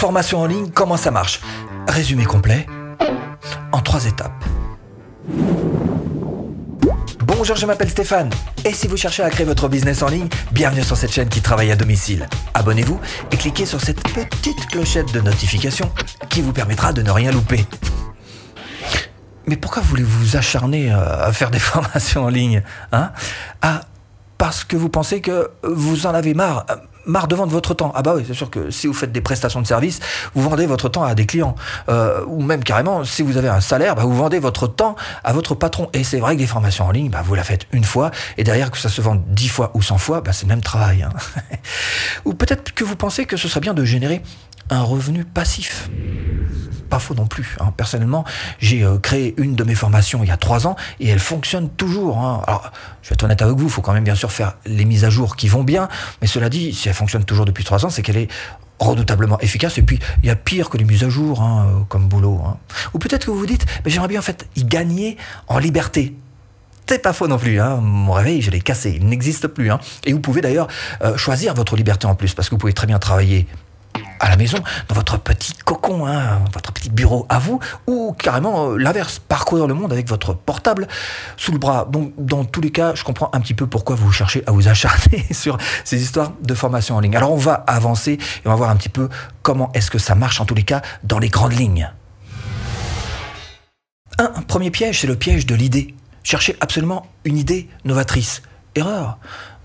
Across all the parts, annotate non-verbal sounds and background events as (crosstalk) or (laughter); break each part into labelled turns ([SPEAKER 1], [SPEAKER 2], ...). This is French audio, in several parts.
[SPEAKER 1] formation en ligne, comment ça marche? Résumé complet en trois étapes. Bonjour, je m'appelle Stéphane. Et si vous cherchez à créer votre business en ligne, bienvenue sur cette chaîne qui travaille à domicile. Abonnez-vous et cliquez sur cette petite clochette de notification qui vous permettra de ne rien louper. Mais pourquoi voulez-vous vous acharner euh, à faire des (laughs) formations en ligne hein? Ah, parce que vous pensez que vous en avez marre marre de vendre votre temps. Ah bah oui, c'est sûr que si vous faites des prestations de services, vous vendez votre temps à des clients. Euh, ou même carrément, si vous avez un salaire, bah vous vendez votre temps à votre patron. Et c'est vrai que des formations en ligne, bah vous la faites une fois, et derrière que ça se vende dix fois ou cent fois, bah c'est le même travail. Hein. (laughs) ou peut-être que vous pensez que ce serait bien de générer un revenu passif pas faux non plus. Hein. Personnellement, j'ai euh, créé une de mes formations il y a trois ans et elle fonctionne toujours. Hein. Alors, je vais être honnête avec vous, il faut quand même bien sûr faire les mises à jour qui vont bien. Mais cela dit, si elle fonctionne toujours depuis trois ans, c'est qu'elle est redoutablement efficace. Et puis, il y a pire que les mises à jour hein, euh, comme boulot. Ou peut-être que vous vous dites, mais j'aimerais bien en fait y gagner en liberté. C'est pas faux non plus. Mon réveil, je l'ai cassé. Il n'existe plus. Et vous pouvez d'ailleurs euh, choisir votre liberté en plus, parce que vous pouvez très bien travailler à la maison, dans votre petit cocon, hein, votre petit bureau à vous, ou carrément euh, l'inverse, parcourir le monde avec votre portable sous le bras. Donc, dans tous les cas, je comprends un petit peu pourquoi vous cherchez à vous acharner (laughs) sur ces histoires de formation en ligne. Alors, on va avancer et on va voir un petit peu comment est-ce que ça marche, en tous les cas, dans les grandes lignes. Un premier piège, c'est le piège de l'idée. Cherchez absolument une idée novatrice. Erreur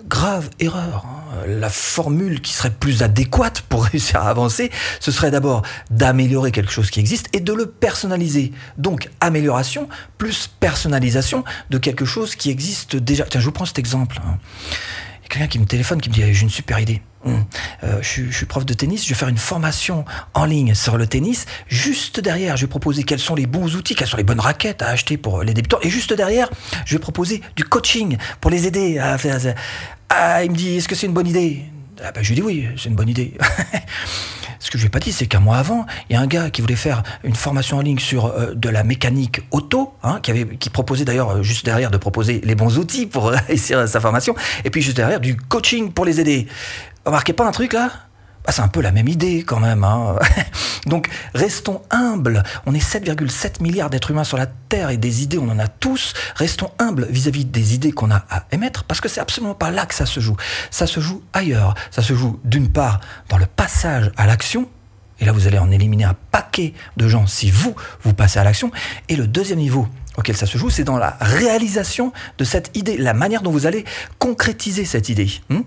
[SPEAKER 1] grave erreur. Hein. La formule qui serait plus adéquate pour (laughs) réussir à avancer, ce serait d'abord d'améliorer quelque chose qui existe et de le personnaliser. Donc amélioration plus personnalisation de quelque chose qui existe déjà. Tiens, je vous prends cet exemple. Y a quelqu'un qui me téléphone qui me dit j'ai une super idée. Hum. Euh, je, suis prof de tennis, je vais faire une formation en ligne sur le tennis. Juste derrière, je vais proposer quels sont les bons outils, quelles sont les bonnes raquettes à acheter pour les débutants. Et juste derrière, je vais proposer du coaching pour les aider à faire. Ah, il me dit, est-ce que c'est une bonne idée? Ah ben, Je lui dis oui, c'est une bonne idée. (laughs) Ce que je lui ai pas dit, c'est qu'un mois avant, il y a un gars qui voulait faire une formation en ligne sur euh, de la mécanique auto, hein, qui, proposait d'ailleurs euh, juste derrière de proposer les bons outils pour (laughs) réussir sa formation, et puis juste derrière du coaching pour les aider. Remarquez pas un truc là? Ah, c'est un peu la même idée quand même. Hein. (laughs) Donc restons humbles. On est 7,7 milliards d'êtres humains sur la Terre et des idées, on en a tous. Restons humbles vis-à-vis des idées qu'on a à émettre parce que c'est absolument pas là que ça se joue. Ça se joue ailleurs. Ça se joue d'une part dans le passage à l'action. Et là, vous allez en éliminer un paquet de gens si vous, vous passez à l'action. Et le deuxième niveau, auquel ça se joue, c'est dans la réalisation de cette idée, la manière dont vous allez concrétiser cette idée. Hmm?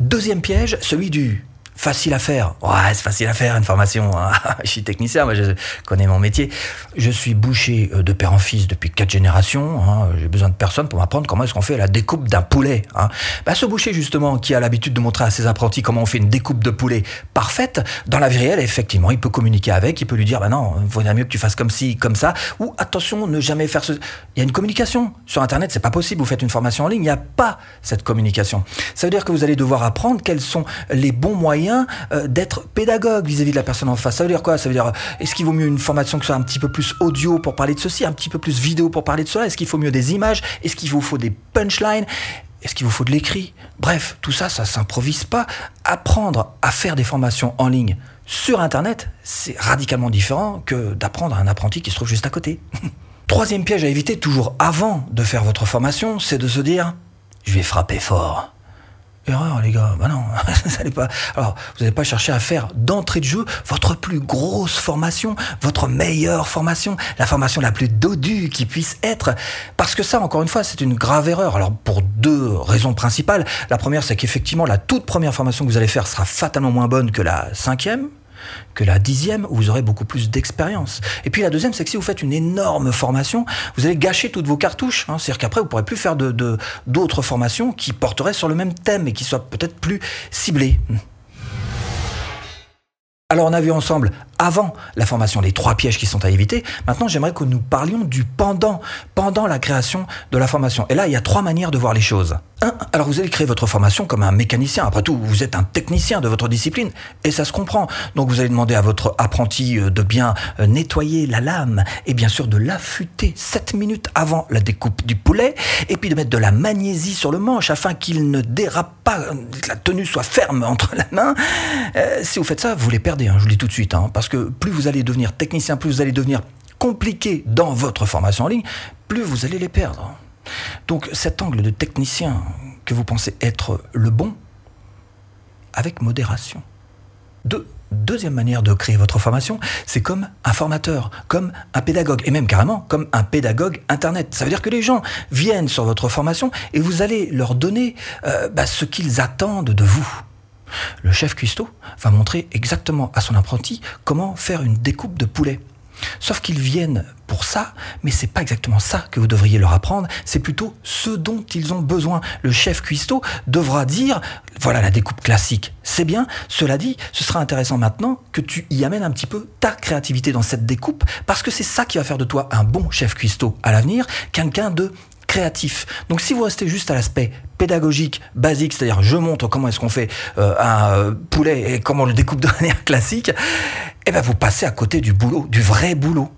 [SPEAKER 1] Deuxième piège, celui du Facile à faire. Ouais, c'est facile à faire une formation. Hein. (laughs) je suis technicien, moi je connais mon métier. Je suis boucher euh, de père en fils depuis quatre générations. Hein. J'ai besoin de personne pour m'apprendre comment est-ce qu'on fait la découpe d'un poulet. Hein. Bah, ce boucher justement qui a l'habitude de montrer à ses apprentis comment on fait une découpe de poulet parfaite, dans la vie réelle, effectivement, il peut communiquer avec, il peut lui dire, bah non, il vaudrait mieux que tu fasses comme ci, comme ça, ou attention, ne jamais faire ce... Il y a une communication. Sur Internet, c'est pas possible, vous faites une formation en ligne, il n'y a pas cette communication. Ça veut dire que vous allez devoir apprendre quels sont les bons moyens euh, d'être pédagogue vis-à-vis de la personne en face. Ça veut dire quoi? Ça veut dire, est-ce qu'il vaut mieux une formation qui soit un petit peu plus audio pour parler de ceci, un petit peu plus vidéo pour parler de cela? Est-ce qu'il faut mieux des images? Est-ce qu'il vous faut des punchlines? Est-ce qu'il vous faut de l'écrit? Bref, tout ça, ça s'improvise pas. Apprendre à faire des formations en ligne sur Internet, c'est radicalement différent que d'apprendre à un apprenti qui se trouve juste à côté. (laughs) Troisième piège à éviter, toujours avant de faire votre formation, c'est de se dire, je vais frapper fort. Erreur, les gars. Bah non, (laughs) ça n'est pas. Alors, vous n'allez pas chercher à faire d'entrée de jeu votre plus grosse formation, votre meilleure formation, la formation la plus dodue qui puisse être. Parce que ça, encore une fois, c'est une grave erreur. Alors, pour deux raisons principales. La première, c'est qu'effectivement, la toute première formation que vous allez faire sera fatalement moins bonne que la cinquième que la dixième où vous aurez beaucoup plus d'expérience. Et puis la deuxième, c'est que si vous faites une énorme formation, vous allez gâcher toutes vos cartouches. Hein. C'est-à-dire qu'après, vous ne pourrez plus faire d'autres de, d'autres formations qui porteraient sur le même thème et qui soient peut-être plus ciblées. Alors on a vu ensemble avant la formation les trois pièges qui sont à éviter. Maintenant j'aimerais que nous parlions du pendant, pendant la création de la formation. Et là il y a trois manières de voir les choses. Alors vous allez créer votre formation comme un mécanicien. Après tout, vous êtes un technicien de votre discipline et ça se comprend. Donc vous allez demander à votre apprenti euh, de bien euh, nettoyer la lame et bien sûr de l'affûter 7 minutes avant la découpe du poulet et puis de mettre de la magnésie sur le manche afin qu'il ne dérape pas, euh, que la tenue soit ferme (laughs) entre la main. si vous faites ça, vous les perdez, hein, je vous le dis tout de suite. Hein, parce que plus vous allez devenir technicien, plus vous allez devenir compliqué dans votre formation en ligne, plus vous allez les perdre. Donc cet angle de technicien que vous pensez être le bon, avec modération. deuxième manière de créer votre formation, c'est comme un formateur, comme un pédagogue, et même carrément comme un pédagogue Internet. Ça veut dire que les gens viennent sur votre formation et vous allez leur donner euh, bah, ce qu'ils attendent de vous. Le chef cuistot va montrer exactement à son apprenti comment faire une découpe de poulet. Sauf qu'ils viennent pour ça, mais c'est pas exactement ça que vous devriez leur apprendre, c'est plutôt ce dont ils ont besoin. Le chef cuistot devra dire, voilà la découpe classique, c'est bien, cela dit, ce sera intéressant maintenant que tu y amènes un petit peu ta créativité dans cette découpe, parce que c'est ça qui va faire de toi un bon chef cuistot à l'avenir, quelqu'un de créatif. Donc si vous restez juste à l'aspect pédagogique, basique, c'est-à-dire je montre comment est-ce qu'on fait euh, un poulet et comment on le découpe de (laughs) manière classique, eh ben vous passez à côté du boulot, du vrai boulot.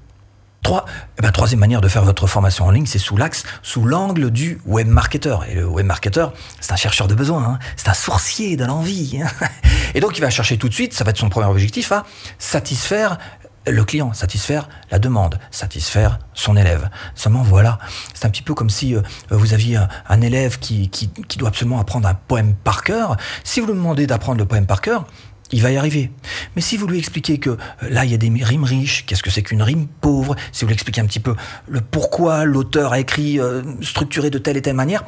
[SPEAKER 1] Trois, eh ben, troisième manière de faire votre formation en ligne, c'est sous l'axe, sous l'angle du web marketer. Et le web marketer, c'est un chercheur de besoin, hein. c'est un sourcier de l'envie. Hein. (laughs) Et donc il va chercher tout de suite, ça va être son premier objectif, à satisfaire le client, satisfaire la demande, satisfaire son élève. Seulement voilà, c'est un petit peu comme si euh, vous aviez un, élève qui, qui, qui, doit absolument apprendre un poème par cœur. Si vous lui demandez d'apprendre le poème par cœur, il va y arriver. Mais si vous lui expliquez que euh, là, il y a des rimes riches, qu'est-ce que c'est qu'une rime pauvre, si vous lui expliquez un petit peu le pourquoi l'auteur a écrit, euh, structuré de telle et telle manière,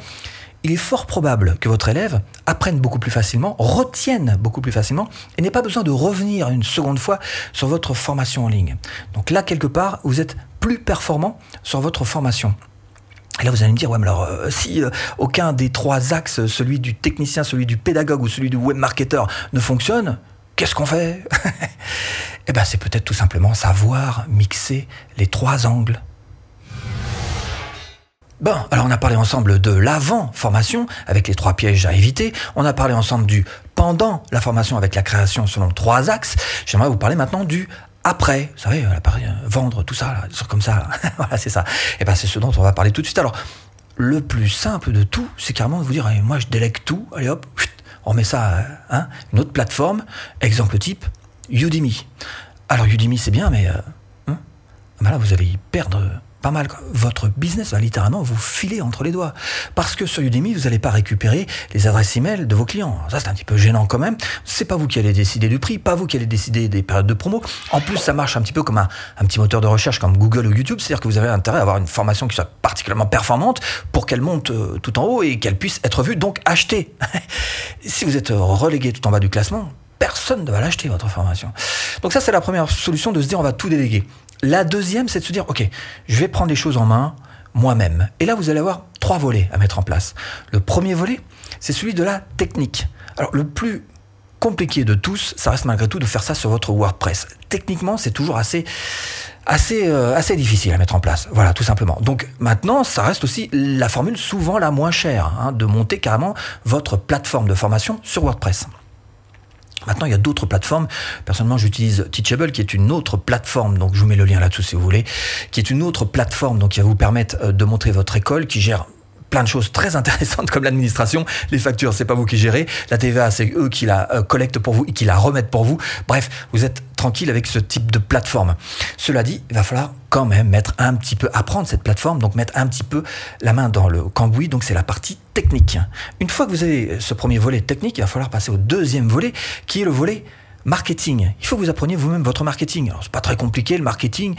[SPEAKER 1] il est fort probable que votre élève apprenne beaucoup plus facilement, retienne beaucoup plus facilement, et n'ait pas besoin de revenir une seconde fois sur votre formation en ligne. Donc là, quelque part, vous êtes plus performant sur votre formation. Et là, vous allez me dire, ouais, mais alors, euh, si euh, aucun des trois axes, celui du technicien, celui du pédagogue ou celui du webmarketer, ne fonctionne, qu'est-ce qu'on fait (laughs) Eh bien, c'est peut-être tout simplement savoir mixer les trois angles. Bon, alors on a parlé ensemble de l'avant-formation avec les trois pièges à éviter. On a parlé ensemble du pendant la formation avec la création selon trois axes. J'aimerais vous parler maintenant du après, vous savez, vendre, tout ça, là, des comme ça. (laughs) voilà, c'est ça. Et eh ben c'est ce dont on va parler tout de suite. Alors, le plus simple de tout, c'est carrément de vous dire, moi je délègue tout, allez hop, on met ça, hein, une autre plateforme, exemple type, Udemy. Alors Udemy c'est bien, mais euh, hein, ben là vous allez y perdre pas mal. Votre business va littéralement vous filer entre les doigts. Parce que sur Udemy, vous n'allez pas récupérer les adresses email de vos clients. Ça, c'est un petit peu gênant quand même. C'est pas vous qui allez décider du prix, pas vous qui allez décider des périodes de promo. En plus, ça marche un petit peu comme un, petit moteur de recherche comme Google ou YouTube. C'est-à-dire que vous avez intérêt à avoir une formation qui soit particulièrement performante pour qu'elle monte euh, tout en haut et qu'elle puisse être vue, donc achetée. (laughs) si vous êtes relégué tout en bas du classement, personne ne va l'acheter, votre formation. Donc ça, c'est la première solution de se dire, on va tout déléguer. La deuxième, c'est de se dire, OK, je vais prendre les choses en main moi-même. Et là, vous allez avoir trois volets à mettre en place. Le premier volet, c'est celui de la technique. Alors, le plus compliqué de tous, ça reste malgré tout de faire ça sur votre WordPress. Techniquement, c'est toujours assez, assez, euh, assez difficile à mettre en place. Voilà, tout simplement. Donc maintenant, ça reste aussi la formule souvent la moins chère, hein, de monter carrément votre plateforme de formation sur WordPress. Maintenant, il y a d'autres plateformes. Personnellement, j'utilise Teachable, qui est une autre plateforme. Donc, je vous mets le lien là-dessous si vous voulez. Qui est une autre plateforme, donc qui va vous permettre euh, de montrer votre école, qui gère plein de choses très intéressantes comme l'administration. Les factures, c'est pas vous qui gérez. La TVA, c'est eux qui la euh, collectent pour vous et qui la remettent pour vous. Bref, vous êtes tranquille avec ce type de plateforme. Cela dit, il va falloir quand même mettre un petit peu, apprendre cette plateforme, donc mettre un petit peu la main dans le cambouis. Donc c'est la partie technique. Une fois que vous avez ce premier volet technique, il va falloir passer au deuxième volet, qui est le volet marketing. Il faut que vous appreniez vous-même votre marketing. Alors c'est pas très compliqué le marketing.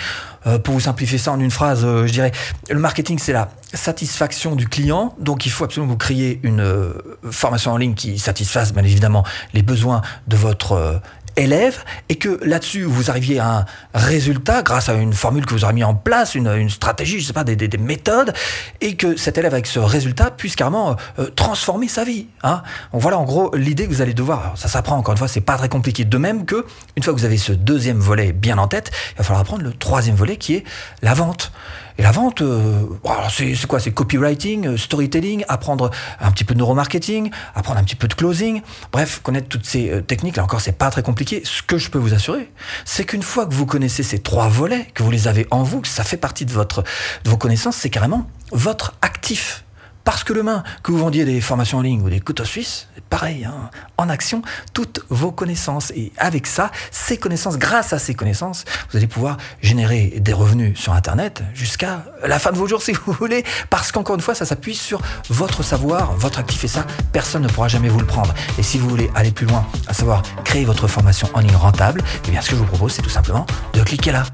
[SPEAKER 1] Euh, pour vous simplifier ça en une phrase, euh, je dirais le marketing c'est la satisfaction du client. Donc il faut absolument vous créer une euh, formation en ligne qui satisfasse bien évidemment les besoins de votre et que là-dessus vous arriviez à un résultat grâce à une formule que vous aurez mis en place, une, stratégie, je sais pas, des, méthodes, et que cet élève avec ce résultat puisse carrément euh, transformer sa vie. Hein. Donc voilà en gros l'idée que vous allez devoir. ça s'apprend encore une fois, c'est pas très compliqué. De même que une fois que vous avez ce deuxième volet bien en tête, il va falloir apprendre le troisième volet qui est la vente. Et la vente, euh, c'est quoi? C'est copywriting, euh, storytelling, apprendre un petit peu de neuromarketing, apprendre un petit peu de closing. Bref, connaître toutes ces euh, techniques, là encore, c'est pas très compliqué. Ce que je peux vous assurer, c'est qu'une fois que vous connaissez ces trois volets, que vous les avez en vous, que ça fait partie de, de vos connaissances, c'est carrément votre actif. Parce que demain, que vous vendiez des formations en ligne ou des couteaux suisses, pareil, hein, en action, toutes vos connaissances. Et avec ça, ces connaissances, grâce à ces connaissances, vous allez pouvoir générer des revenus sur Internet jusqu'à la fin de vos jours, (laughs) si vous voulez. Parce qu'encore une fois, ça s'appuie sur votre savoir, votre actif. Et ça, personne ne pourra jamais vous le prendre. Et si vous voulez aller plus loin, à savoir créer votre formation en ligne rentable, eh bien, ce que je vous propose, c'est tout simplement de cliquer là.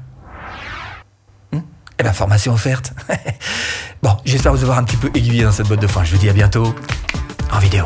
[SPEAKER 1] Eh bien, formation offerte. (laughs) bon, j'espère vous avoir un petit peu aiguillé dans cette boîte de fin. Je vous dis à bientôt en vidéo.